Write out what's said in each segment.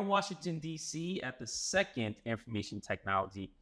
in Washington, D.C. at the second Information Technology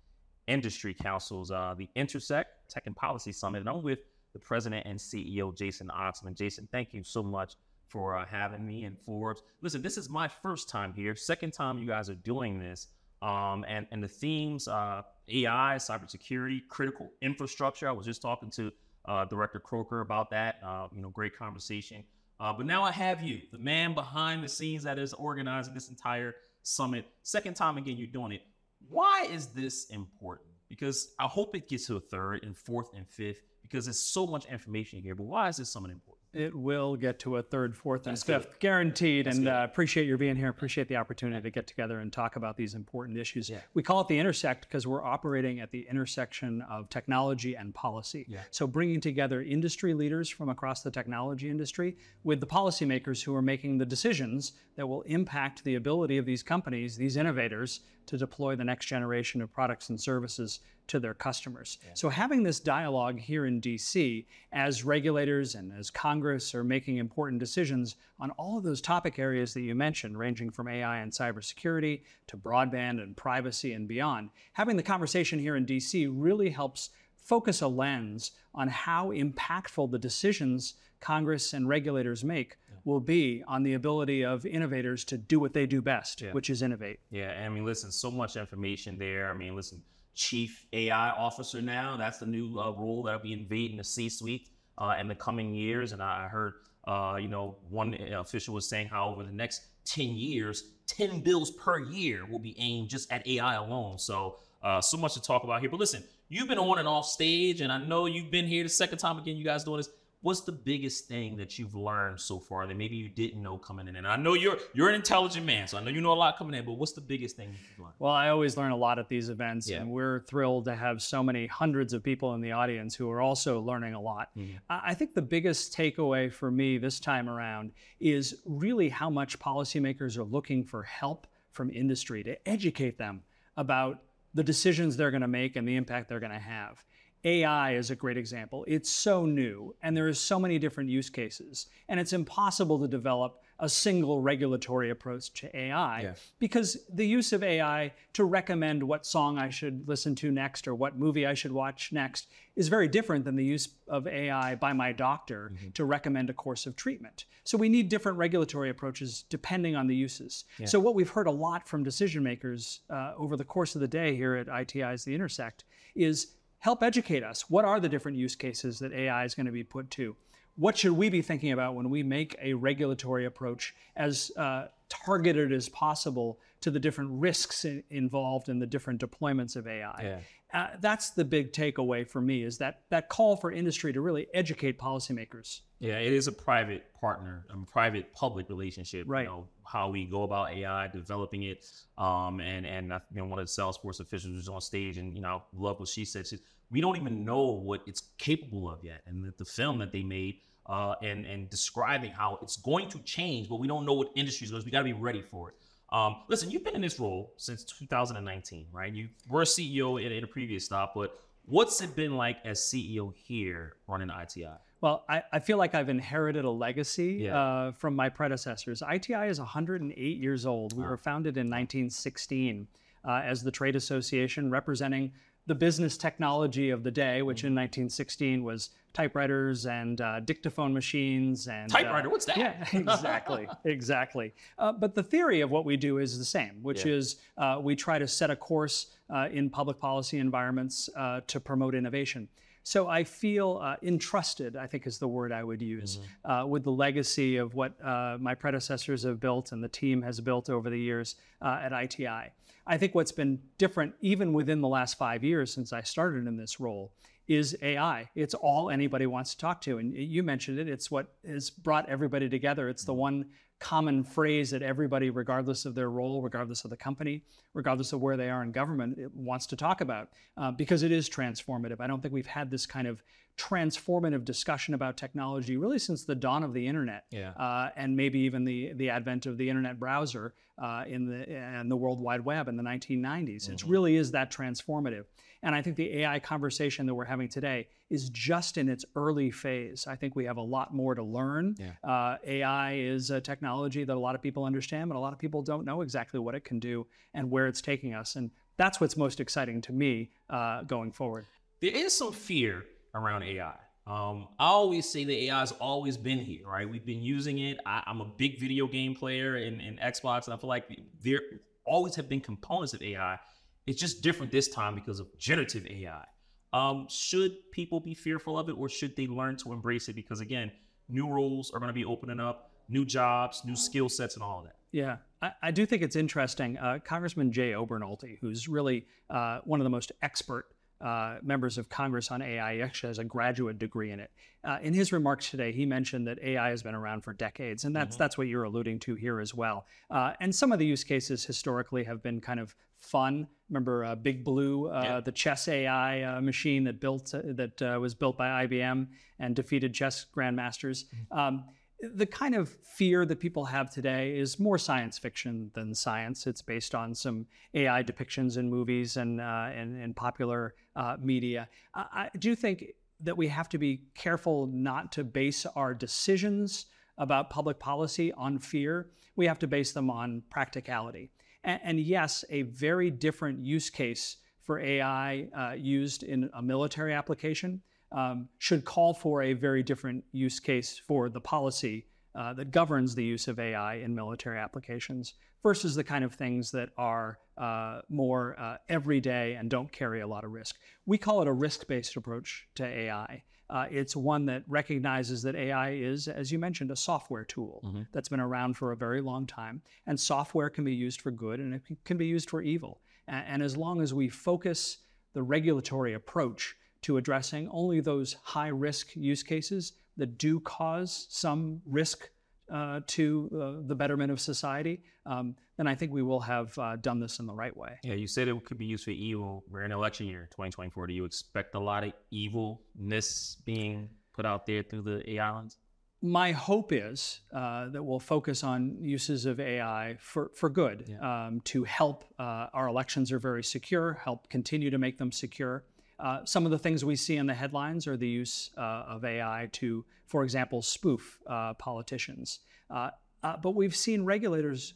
Industry Council's, uh, the Intersect Tech and Policy Summit. And I'm with the president and CEO, Jason Oxman. Jason, thank you so much for uh, having me in Forbes. Listen, this is my first time here, second time you guys are doing this. Um, and, and the themes, uh, AI, cybersecurity, critical infrastructure. I was just talking to uh, Director Coker about that. Uh, you know, great conversation. Uh, but now I have you, the man behind the scenes that is organizing this entire summit. Second time again, you're doing it. Why is this important? Because I hope it gets to a third and fourth and fifth because there's so much information here. But why is this summit important? It will get to a third, fourth, and That's fifth, good. guaranteed. That's and uh, appreciate your being here. Appreciate the opportunity to get together and talk about these important issues. Yeah. We call it the intersect because we're operating at the intersection of technology and policy. Yeah. So bringing together industry leaders from across the technology industry with the policymakers who are making the decisions that will impact the ability of these companies, these innovators, to deploy the next generation of products and services to their customers. Yeah. So having this dialogue here in DC as regulators and as Congress are making important decisions on all of those topic areas that you mentioned, ranging from AI and cybersecurity to broadband and privacy and beyond, having the conversation here in DC really helps focus a lens on how impactful the decisions Congress and regulators make. Will be on the ability of innovators to do what they do best, yeah. which is innovate. Yeah, and I mean, listen, so much information there. I mean, listen, chief AI officer now. That's the new uh, role that'll be invading the C-suite uh, in the coming years. And I heard, uh, you know, one official was saying how over the next 10 years, 10 bills per year will be aimed just at AI alone. So, uh, so much to talk about here. But listen, you've been on and off stage, and I know you've been here the second time again. You guys doing this what's the biggest thing that you've learned so far that maybe you didn't know coming in? And I know you're you're an intelligent man, so I know you know a lot coming in. But what's the biggest thing you've learned? Well, I always learn a lot at these events, yeah. and we're thrilled to have so many hundreds of people in the audience who are also learning a lot. Mm-hmm. I think the biggest takeaway for me this time around is really how much policymakers are looking for help from industry to educate them about the decisions they're going to make and the impact they're going to have. AI is a great example. It's so new and there are so many different use cases, and it's impossible to develop a single regulatory approach to AI yes. because the use of AI to recommend what song I should listen to next or what movie I should watch next is very different than the use of AI by my doctor mm-hmm. to recommend a course of treatment. So we need different regulatory approaches depending on the uses. Yeah. So what we've heard a lot from decision makers uh, over the course of the day here at ITI's The Intersect is help educate us. What are the different use cases that AI is going to be put to? What should we be thinking about when we make a regulatory approach as uh, targeted as possible to the different risks involved in the different deployments of AI? Yeah. Uh, that's the big takeaway for me is that that call for industry to really educate policymakers. Yeah, it is a private partner, a private public relationship. Right. You know, how we go about AI, developing it, um, and and you know one of the Salesforce officials was on stage, and you know, I love what she said. She, we don't even know what it's capable of yet, and the, the film that they made. Uh, and and describing how it's going to change, but we don't know what industry is going. We got to be ready for it. Um, listen, you've been in this role since 2019, right? You were CEO in, in a previous stop, but what's it been like as CEO here running ITI? Well, I, I feel like I've inherited a legacy yeah. uh, from my predecessors. ITI is 108 years old. We wow. were founded in 1916 uh, as the trade association representing the business technology of the day, which in 1916 was typewriters and uh, dictaphone machines and typewriter. Uh, what's that? Yeah, exactly, exactly. Uh, but the theory of what we do is the same, which yeah. is uh, we try to set a course uh, in public policy environments uh, to promote innovation. So I feel uh, entrusted, I think is the word I would use, mm-hmm. uh, with the legacy of what uh, my predecessors have built and the team has built over the years at ITI. I think what's been different, even within the last five years since I started in this role, is AI. It's all anybody wants to talk to. And you mentioned it, it's what has brought everybody together. It's the mm-hmm. one common phrase that everybody, regardless of their role, regardless of the company, regardless of where they are in government, wants to talk about uh, because it is transformative. I don't think we've had this kind of transformative discussion about technology really since the dawn of the internet, yeah. uh, and maybe even the the advent of the internet browser uh, in the and the World Wide Web in the 1990s. Mm-hmm. It really is that transformative. And I think the AI conversation that we're having today is just in its early phase. I think we have a lot more to learn. Yeah. Uh, AI is a technology that a lot of people understand, but a lot of people don't know exactly what it can do and where it's taking us. And that's what's most exciting to me uh, going forward. There is some fear around AI. Um, I always say that AI has always been here, right? We've been using it. I, am a big video game player in, in Xbox, and I feel like there always have been components of AI. It's just different this time because of generative AI. Um, should people be fearful of it, or should they learn to embrace it? Because again, new roles are going to be opening up, new jobs, new skill sets, and all of that. Yeah, I, I do think it's interesting. Uh, Congressman Jay Obernolte, who's really uh, one of the most expert uh, members of Congress on AI. He actually has a graduate degree in it. Uh, in his remarks today, he mentioned that AI has been around for decades, and that's mm-hmm. that's what you're alluding to here as well. Uh, and some of the use cases historically have been kind of fun. Remember uh, Big Blue, uh, yeah. the chess AI uh, machine that built that was built by IBM and defeated chess grandmasters. Mm-hmm. Um, the kind of fear that people have today is more science fiction than science. It's based on some AI depictions in movies and uh, and, and, popular uh, media. I, I do think that we have to be careful not to base our decisions about public policy on fear. We have to base them on practicality. And, and yes, a very different use case for AI uh, used in a military application um, should call for a very different use case for the policy uh, that governs the use of AI in military applications versus the kind of things that are uh, more uh, everyday and don't carry a lot of risk. We call it a risk based approach to AI. Uh, it's one that recognizes that AI is, as you mentioned, a software tool mm-hmm. that's been around for a very long time. And software can be used for good and it can be used for evil. and, and as long as we focus the regulatory approach to addressing only those high risk use cases that do cause some risk uh, to uh, the betterment of society, um, then I think we will have uh, done this in the right way. Yeah, you said it could be used for evil. We're in election year 2024. Do you expect a lot of evilness being put out there through the AI lens? My hope is uh, that we'll focus on uses of AI for, for good yeah. um, to help uh, our elections are very secure, help continue to make them secure. Uh, some of the things we see in the headlines are the use uh, of AI to, for example, spoof uh, politicians. Uh, uh, but we've seen regulators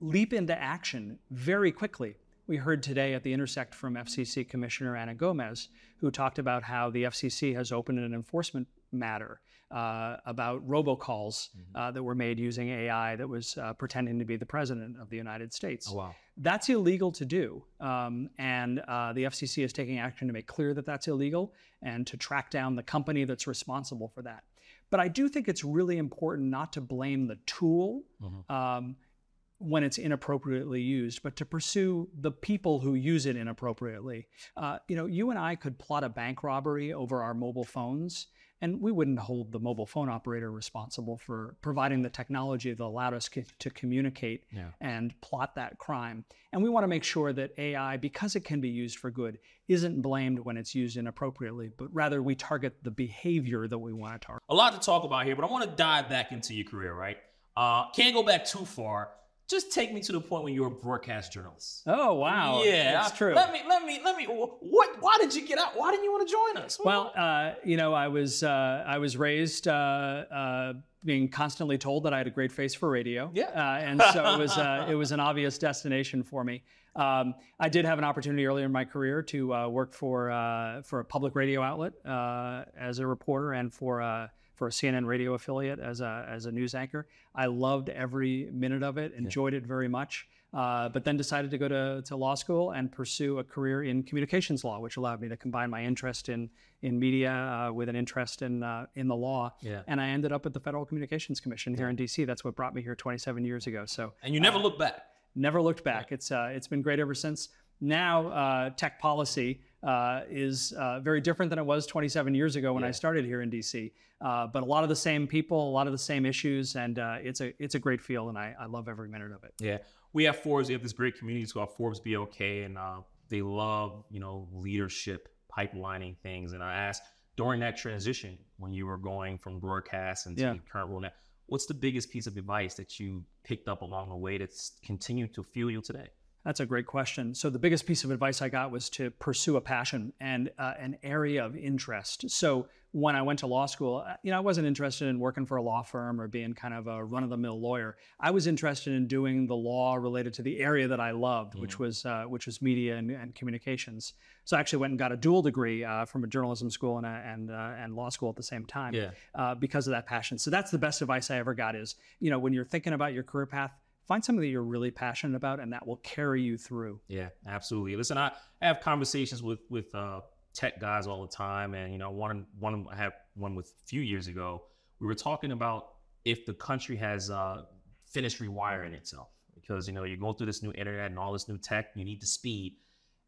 leap into action very quickly. We heard today at the Intersect from FCC Commissioner Anna Gomez, who talked about how the FCC has opened an enforcement matter uh, about robocalls mm-hmm. uh, that were made using AI that was uh, pretending to be the president of the United States. Oh, wow. That's illegal to do. Um, and uh, the FCC is taking action to make clear that that's illegal and to track down the company that's responsible for that. But I do think it's really important not to blame the tool. Mm-hmm. Um, when it's inappropriately used, but to pursue the people who use it inappropriately. Uh, you know, you and I could plot a bank robbery over our mobile phones, and we wouldn't hold the mobile phone operator responsible for providing the technology that allowed us co- to communicate yeah. and plot that crime. And we want to make sure that AI, because it can be used for good, isn't blamed when it's used inappropriately, but rather we target the behavior that we want to target. A lot to talk about here, but I want to dive back into your career, right? Uh, can't go back too far just take me to the point when you were a broadcast journalist. Oh wow, yeah, that's true. Let me, let me, let me. What? Why did you get out? Why didn't you want to join us? Well, uh, you know, I was uh, I was raised uh, uh, being constantly told that I had a great face for radio. Yeah, uh, and so it was uh, it was an obvious destination for me. Um, I did have an opportunity earlier in my career to work for for a public radio outlet as a reporter and for for a CNN radio affiliate as a, as a news anchor. I loved every minute of it, enjoyed yeah. it very much. Uh, but then decided to go to, to law school and pursue a career in communications law, which allowed me to combine my interest in in media uh, with an interest in uh, in the law. Yeah. And I ended up at the Federal Communications Commission here in D.C. That's what brought me here 27 years ago. So and you never uh, looked back. Never looked back. It's uh, it's been great ever since. Now uh, tech policy uh, is uh, very different than it was 27 years ago when yeah. I started here in DC. Uh, but a lot of the same people, a lot of the same issues, and uh, it's a it's a great field, and I, I love every minute of it. Yeah, we have Forbes. We have this great community called Forbes BLK, and uh, they love you know leadership, pipelining things. And I asked during that transition when you were going from broadcast into yeah. current role now, what's the biggest piece of advice that you picked up along the way that's continued to fuel you today? That's a great question. So the biggest piece of advice I got was to pursue a passion and uh, an area of interest. So when I went to law school, uh, you know, I wasn't interested in working for a law firm or being kind of a run-of-the-mill lawyer. I was interested in doing the law related to the area that I loved, mm which was uh, which was media and, and, communications. So I actually went and got a dual degree uh, from a journalism school and a, and, uh, and law school at the same time yeah. Uh, because of that passion. So that's the best advice I ever got is, you know, when you're thinking about your career path, find something that you're really passionate about and that will carry you through. Yeah, absolutely. Listen, I, have conversations with with uh, tech guys all the time, and you know, one one I had one with a few years ago. We were talking about if the country has uh, finished rewiring itself because you know you're going through this new internet and all this new tech, you need the speed.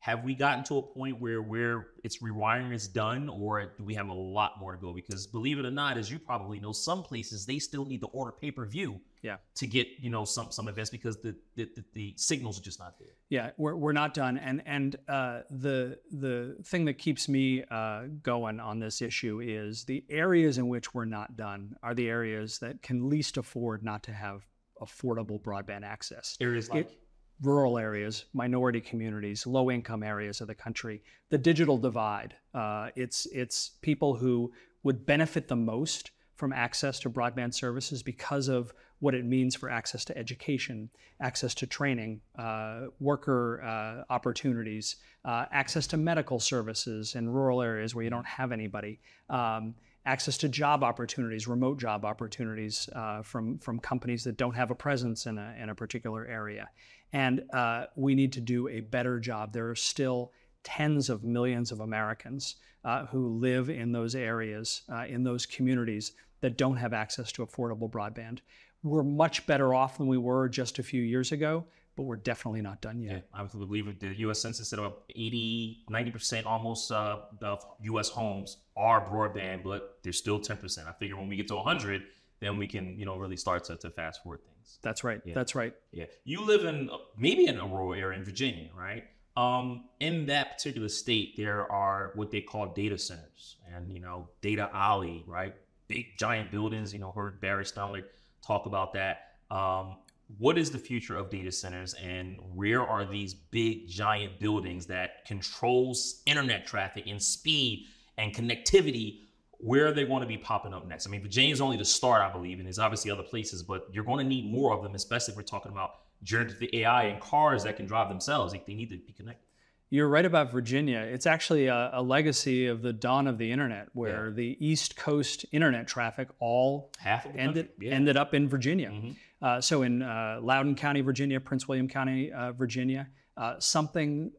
Have we gotten to a point where where it's rewiring is done, or do we have a lot more to go? Because believe it or not, as you probably know, some places they still need to order pay per view yeah. to get you know some some events because the the, the, the signals are just not there. Yeah, we're, we're not done, and and uh, the the thing that keeps me uh, going on this issue is the areas in which we're not done are the areas that can least afford not to have affordable broadband access. Areas like. It, rural areas, minority communities, low income areas of the country, the digital divide. Uh, it's it's people who would benefit the most from access to broadband services because of what it means for access to education, access to training, uh, worker uh, opportunities, uh, access to medical services in rural areas where you don't have anybody, um, access to job opportunities, remote job opportunities uh, from, from companies that don't have a presence in a, in a particular area. And uh, we need to do a better job. There are still tens of millions of Americans uh, who live in those areas, in those communities that don't have access to affordable broadband we're much better off than we were just a few years ago, but we're definitely not done yet. Yeah, I believe the U.S. Census said about 80, 90% almost uh, of U.S. homes are broadband, but there's still 10%. I figure when we get to 100, then we can, you know, really start to, to fast forward things. That's right. Yeah. That's right. Yeah. You live in maybe in a rural area in Virginia, right? Um, in that particular state, there are what they call data centers and, you know, data alley, right? Big giant buildings, you know, heard Barry Sternlicht talk about that. Um, what is the future of data centers and where are these big giant buildings that controls internet traffic and speed and connectivity? Where are they going to be popping up next? I mean virginia is only the start i believe and there's obviously other places but you're going to need more of them especially if we're talking about generative ai and cars that can drive themselves. Like they need to be connected you're right about Virginia. It's actually a, a legacy of the dawn of the internet, where yeah. the East Coast internet traffic all ended yeah. ended up in Virginia. Mm-hmm. Uh, so in uh, Loudoun County, Virginia, Prince William County, uh, Virginia, uh, something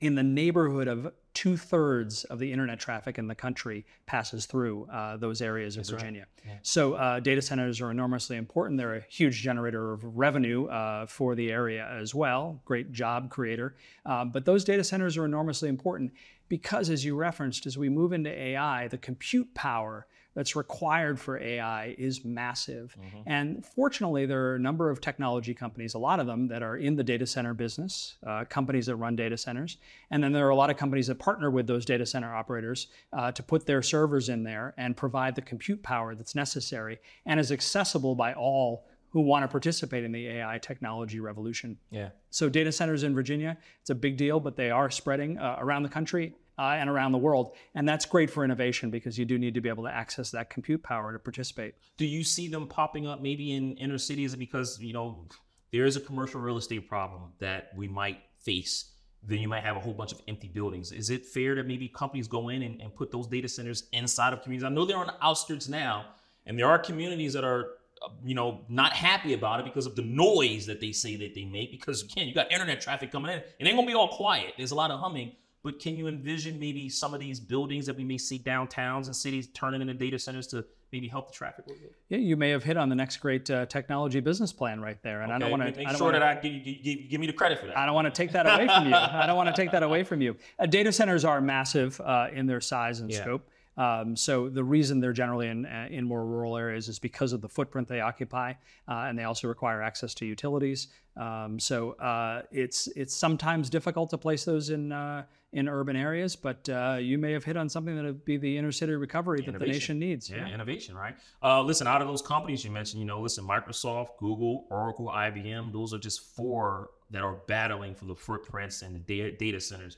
in the neighborhood of two thirds of the internet traffic in the country passes through uh, those areas of That's Virginia. Right. Yeah. So uh, data centers are enormously important. They're a huge generator of revenue uh, for the area as well. Great job creator. Um, but those data centers are enormously important because, as you referenced, as we move into AI, the compute power that's required for AI is massive. Mm-hmm. And fortunately, there are a number of technology companies, a lot of them that are in the data center business, uh, companies that run data centers. And then there are a lot of companies that partner with those data center operators uh, to put their servers in there and provide the compute power that's necessary and is accessible by all who want to participate in the AI technology revolution. Yeah. So data centers in Virginia, it's a big deal, but they are spreading uh, around the country uh, and around the world. And that's great for innovation because you do need to be able to access that compute power to participate. Do you see them popping up maybe in inner cities because, you know, there is a commercial real estate problem that we might face? Then you might have a whole bunch of empty buildings. Is it fair that maybe companies go in and, and put those data centers inside of communities? I know they're on the outskirts now, and there are communities that are you know, not happy about it because of the noise that they say that they make. Because again, you got internet traffic coming in, and ain't gonna be all quiet. There's a lot of humming. But can you envision maybe some of these buildings that we may see downtowns and cities turning into data centers to maybe help the traffic a little bit? Yeah, you may have hit on the next great uh, technology business plan right there. And okay. I don't want to make sure wanna, that I give, give, give, me the credit for that. I don't want to take that away from you. I don't want to take that away from you. Uh, data centers are massive uh, in their size and yeah. scope. Um, so the reason they're generally in uh, in more rural areas is because of the footprint they occupy, uh, and they also require access to utilities. Um, so uh, it's it's sometimes difficult to place those in uh, in urban areas, but uh, you may have hit on something that would be the inner city recovery that the nation needs. Yeah, yeah. innovation, right? Uh, listen, out of those companies you mentioned, you know, listen, Microsoft, Google, Oracle, IBM, those are just four that are battling for the footprints and the data, data centers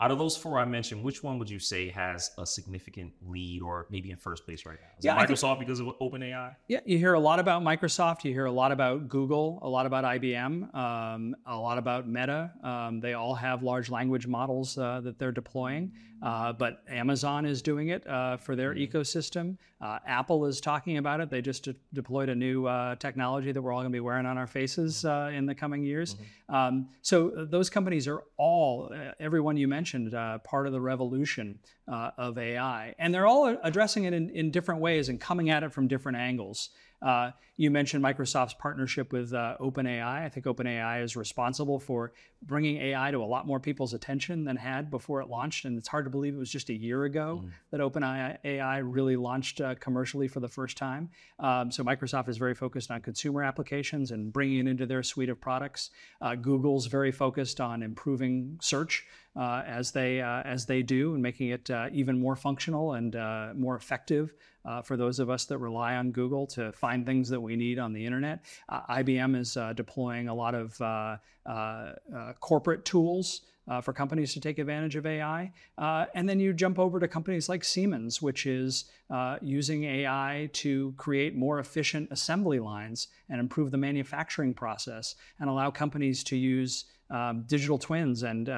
out of those four I mentioned, which one would you say has a significant lead or maybe in first place right now? Is yeah, Microsoft think, because of OpenAI? Yeah, you hear a lot about Microsoft. You hear a lot about Google, a lot about IBM, um, a lot about Meta. Um, they all have large language models uh, that they're deploying. Uh, but Amazon is doing it uh, for their mm-hmm. ecosystem. Uh, Apple is talking about it. They just de- deployed a new uh, technology that we're all going to be wearing on our faces mm-hmm. uh, in the coming years. Mm-hmm. Um, so those companies are all, everyone you mentioned, part of the revolution of AI. And they're all addressing it in, in different ways and coming at it from different angles. Uh, you mentioned Microsoft's partnership with uh, OpenAI. I think OpenAI is responsible for bringing AI to a lot more people's attention than had before it launched. And it's hard to believe it was just a year ago mm. that OpenAI really launched uh, commercially for the first time. Um, so Microsoft is very focused on consumer applications and bringing it into their suite of products. Uh, Google's very focused on improving search. Uh, as they uh, as they do and making it uh, even more functional and more effective for those of us that rely on Google to find things that we need on the internet. IBM is deploying a lot of corporate tools. Uh, for companies to take advantage of AI. Uh, and then you jump over to companies like Siemens, which is uh, using AI to create more efficient assembly lines and improve the manufacturing process and allow companies to use um, digital twins and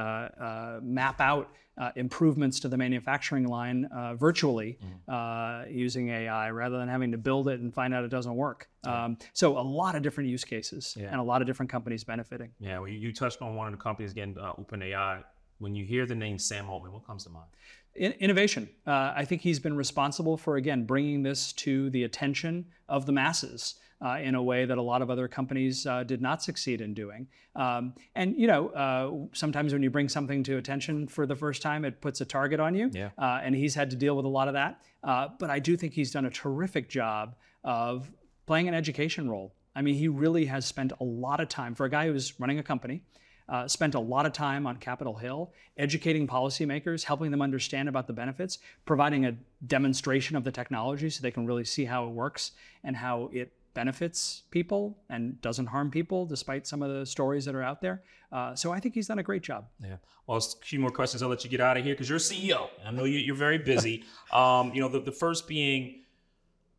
map out uh, improvements to the manufacturing line uh, virtually mm. using AI rather than having to build it and find out it doesn't work. Um, so a lot of different use cases yeah. and a lot of different companies benefiting. Yeah, well, you touched on one of the companies again, uh, OpenAI. When you hear the name Sam Altman, what comes to mind? In- innovation. Uh, I think he's been responsible for again bringing this to the attention of the masses uh, in a way that a lot of other companies uh, did not succeed in doing. Um, and you know, uh, sometimes when you bring something to attention for the first time, it puts a target on you. Yeah. Uh, and he's had to deal with a lot of that. Uh, but I do think he's done a terrific job of playing an education role. I mean, he really has spent a lot of time for a guy who's running a company. Uh, spent a lot of time on Capitol Hill educating policymakers, helping them understand about the benefits, providing a demonstration of the technology so they can really see how it works and how it benefits people and doesn't harm people, despite some of the stories that are out there. Uh, so I think he's done a great job. Yeah. Well, a few more questions. I'll let you get out of here because you're CEO. I know you, are very busy. um, you know, the, the first being,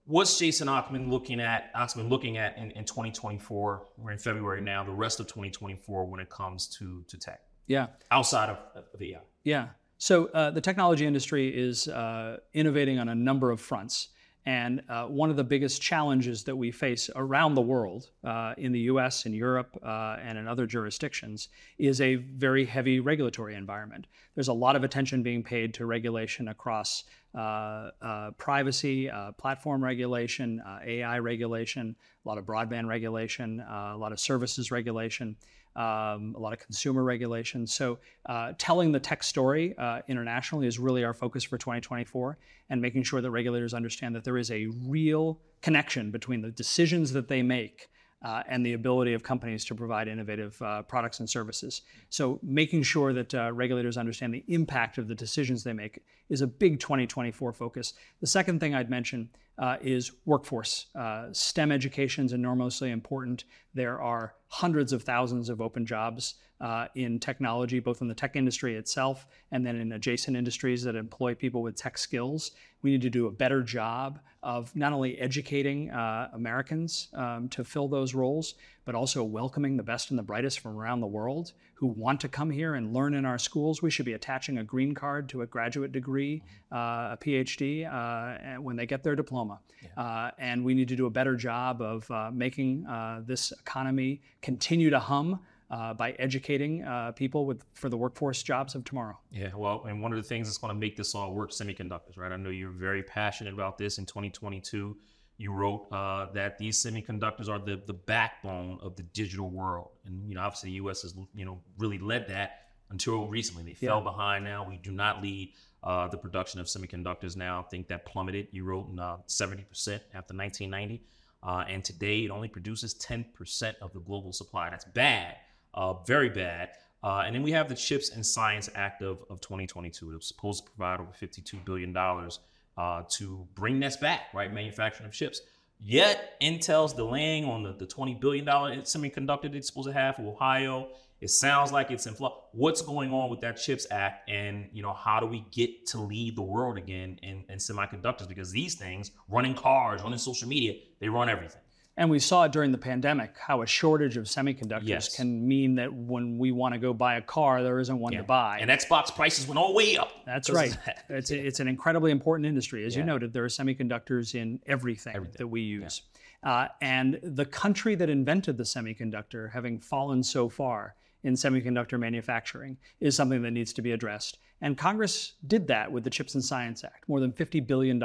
what's Jason Oxman looking at? Oxman looking at in, in 2024? We're in February now. The rest of 2024 when it comes to to tech. Yeah. Outside of, of AI. Yeah. So uh, the technology industry is uh, innovating on a number of fronts. And uh, one of the biggest challenges that we face around the world, uh, in the US, in Europe, uh, and in other jurisdictions, is a very heavy regulatory environment. There's a lot of attention being paid to regulation across uh, uh, privacy, uh, platform regulation, AI regulation, a lot of broadband regulation, a lot of services regulation um, a lot of consumer regulation. So, uh, telling the tech story uh, internationally is really our focus for 2024, and making sure that regulators understand that there is a real connection between the decisions that they make uh, and the ability of companies to provide innovative uh, products and services. So, making sure that uh, regulators understand the impact of the decisions they make is a big 2024 focus. The second thing I'd mention uh, is workforce. Uh, STEM education is enormously important. There are hundreds of thousands of open jobs uh, in technology, both in the tech industry itself and then in adjacent industries that employ people with tech skills. We need to do a better job of not only educating uh, Americans um, to fill those roles, but also welcoming the best and the brightest from around the world who want to come here and learn in our schools. We should be attaching a green card to a graduate degree, uh, a PhD, uh, when they get their diploma. Yeah. Uh, and we need to do a better job of uh, making uh, this economy continue to hum uh, by educating uh, people with for the workforce jobs of tomorrow. Yeah, well, and one of the things that's going to make this all work, semiconductors, right? I know you're very passionate about this. In 2022, you wrote uh, that these semiconductors are the the backbone of the digital world, and you know, obviously, the U.S. has you know really led that. until recently. They yeah. fell behind now. We do not lead uh, the production of semiconductors now. I think that plummeted. You wrote in uh, 70% after 1990. Uh, and today it only produces 10% of the global supply. That's bad, uh, very bad. Uh, and then we have the Chips and Science Act of, of 2022. It was supposed to provide over $52 billion uh, to bring this back, right? Manufacturing of chips. Yet Intel's delaying on the, the $20 billion semiconductor it's supposed to have for Ohio. It sounds like it's in flux. What's going on with that CHIPS Act, and you know how do we get to lead the world again in, in semiconductors? Because these things, running cars, running social media, they run everything. And we saw during the pandemic how a shortage of semiconductors yes. can mean that when we want to go buy a car, there isn't one yeah. to buy. And Xbox prices went all the way up. That's right. it's, a, it's an incredibly important industry. As yeah. you noted, there are semiconductors in everything, everything. that we use. Yeah. Uh, and the country that invented the semiconductor, having fallen so far in semiconductor manufacturing, is something that needs to be addressed. And Congress did that with the CHIPS and Science Act, more than $50 billion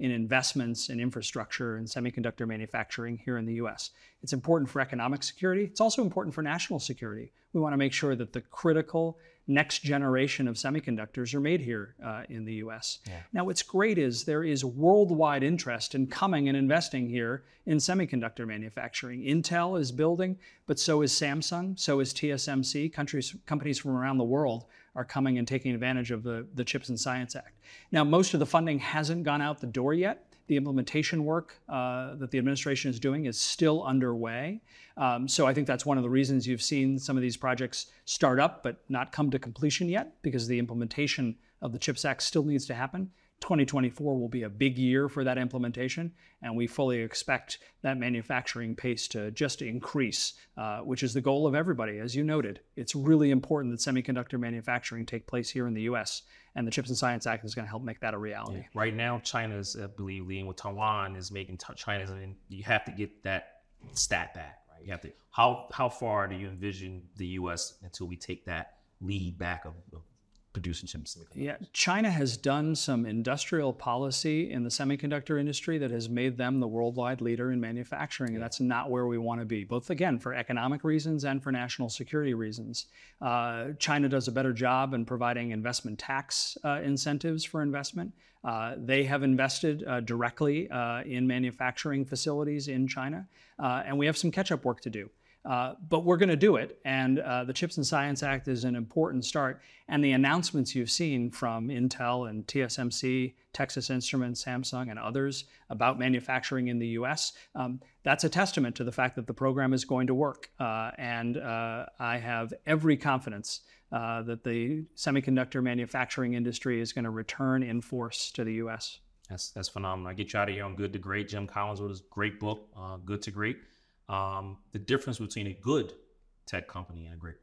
in investments in infrastructure and semiconductor manufacturing here in the US. It's important for economic security. It's also important for national security. We want to make sure that the critical next generation of semiconductors are made here uh, in the US. Yeah. Now, what's great is there is worldwide interest in coming and investing here in semiconductor manufacturing. Intel is building, but so is Samsung, so is TSMC. Countries, companies from around the world are coming and taking advantage of the, the CHIPS and Science Act. Now, most of the funding hasn't gone out the door yet. The implementation work uh, that the administration is doing is still underway. Um, so I think that's one of the reasons you've seen some of these projects start up but not come to completion yet because the implementation of the CHIPS Act still needs to happen. 2024 will be a big year for that implementation, and we fully expect that manufacturing pace to just increase, uh, which is the goal of everybody. As you noted, it's really important that semiconductor manufacturing take place here in the U.S., and the CHIPS and Science Act is going to help make that a reality. Yeah. Right now, China's, I believe, leading with Taiwan is making t- China's, I mean, you have to get that stat back, right? You have to. How how far do you envision the U.S. until we take that lead back of, of producing chips. Yeah, China has done some industrial policy in the semiconductor industry that has made them the worldwide leader in manufacturing, and that's not where we want to be, both again for economic reasons and for national security reasons. Uh, China does a better job in providing investment tax uh, incentives for investment. Uh, they have invested uh, directly uh, in manufacturing facilities in China, uh, and we have some catch up work to do. Uh, but we're going to do it. And uh, the CHIPS and Science Act is an important start. And the announcements you've seen from Intel and TSMC, Texas Instruments, Samsung, and others about manufacturing in the US, um, that's a testament to the fact that the program is going to work. Uh, and uh, I have every confidence uh, that the semiconductor manufacturing industry is going to return in force to the US. That's, that's phenomenal. I get you out of here on Good to Great. Jim Collins wrote his great book, Good to Great um, the difference between a good tech company and a great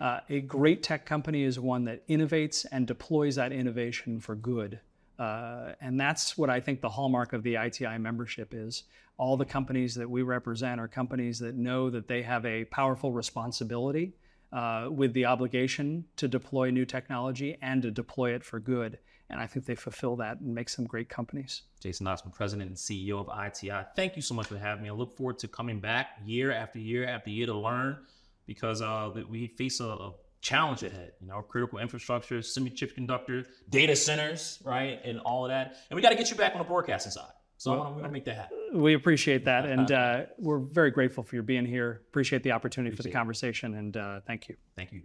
uh, a great tech company is one that innovates and deploys that innovation for good. Uh, and that's what I think the hallmark of the ITI membership is. All the companies that we represent are companies that know that they have a powerful responsibility uh, with the obligation to deploy new technology and to deploy it for good. And I think they fulfill that and make some great companies. Jason Oxman, President and CEO of ITI. Thank you so much for having me. I look forward to coming back year after year after year to learn because uh, we face a, a, challenge ahead. You know, critical infrastructure, semi-chip conductor, data centers, right, and all of that. And we got to get you back on the broadcasting side. So well, I want to make that happen. We appreciate that, and uh, we're very grateful for your being here. Appreciate the opportunity appreciate for the conversation, and uh, thank you. Thank you.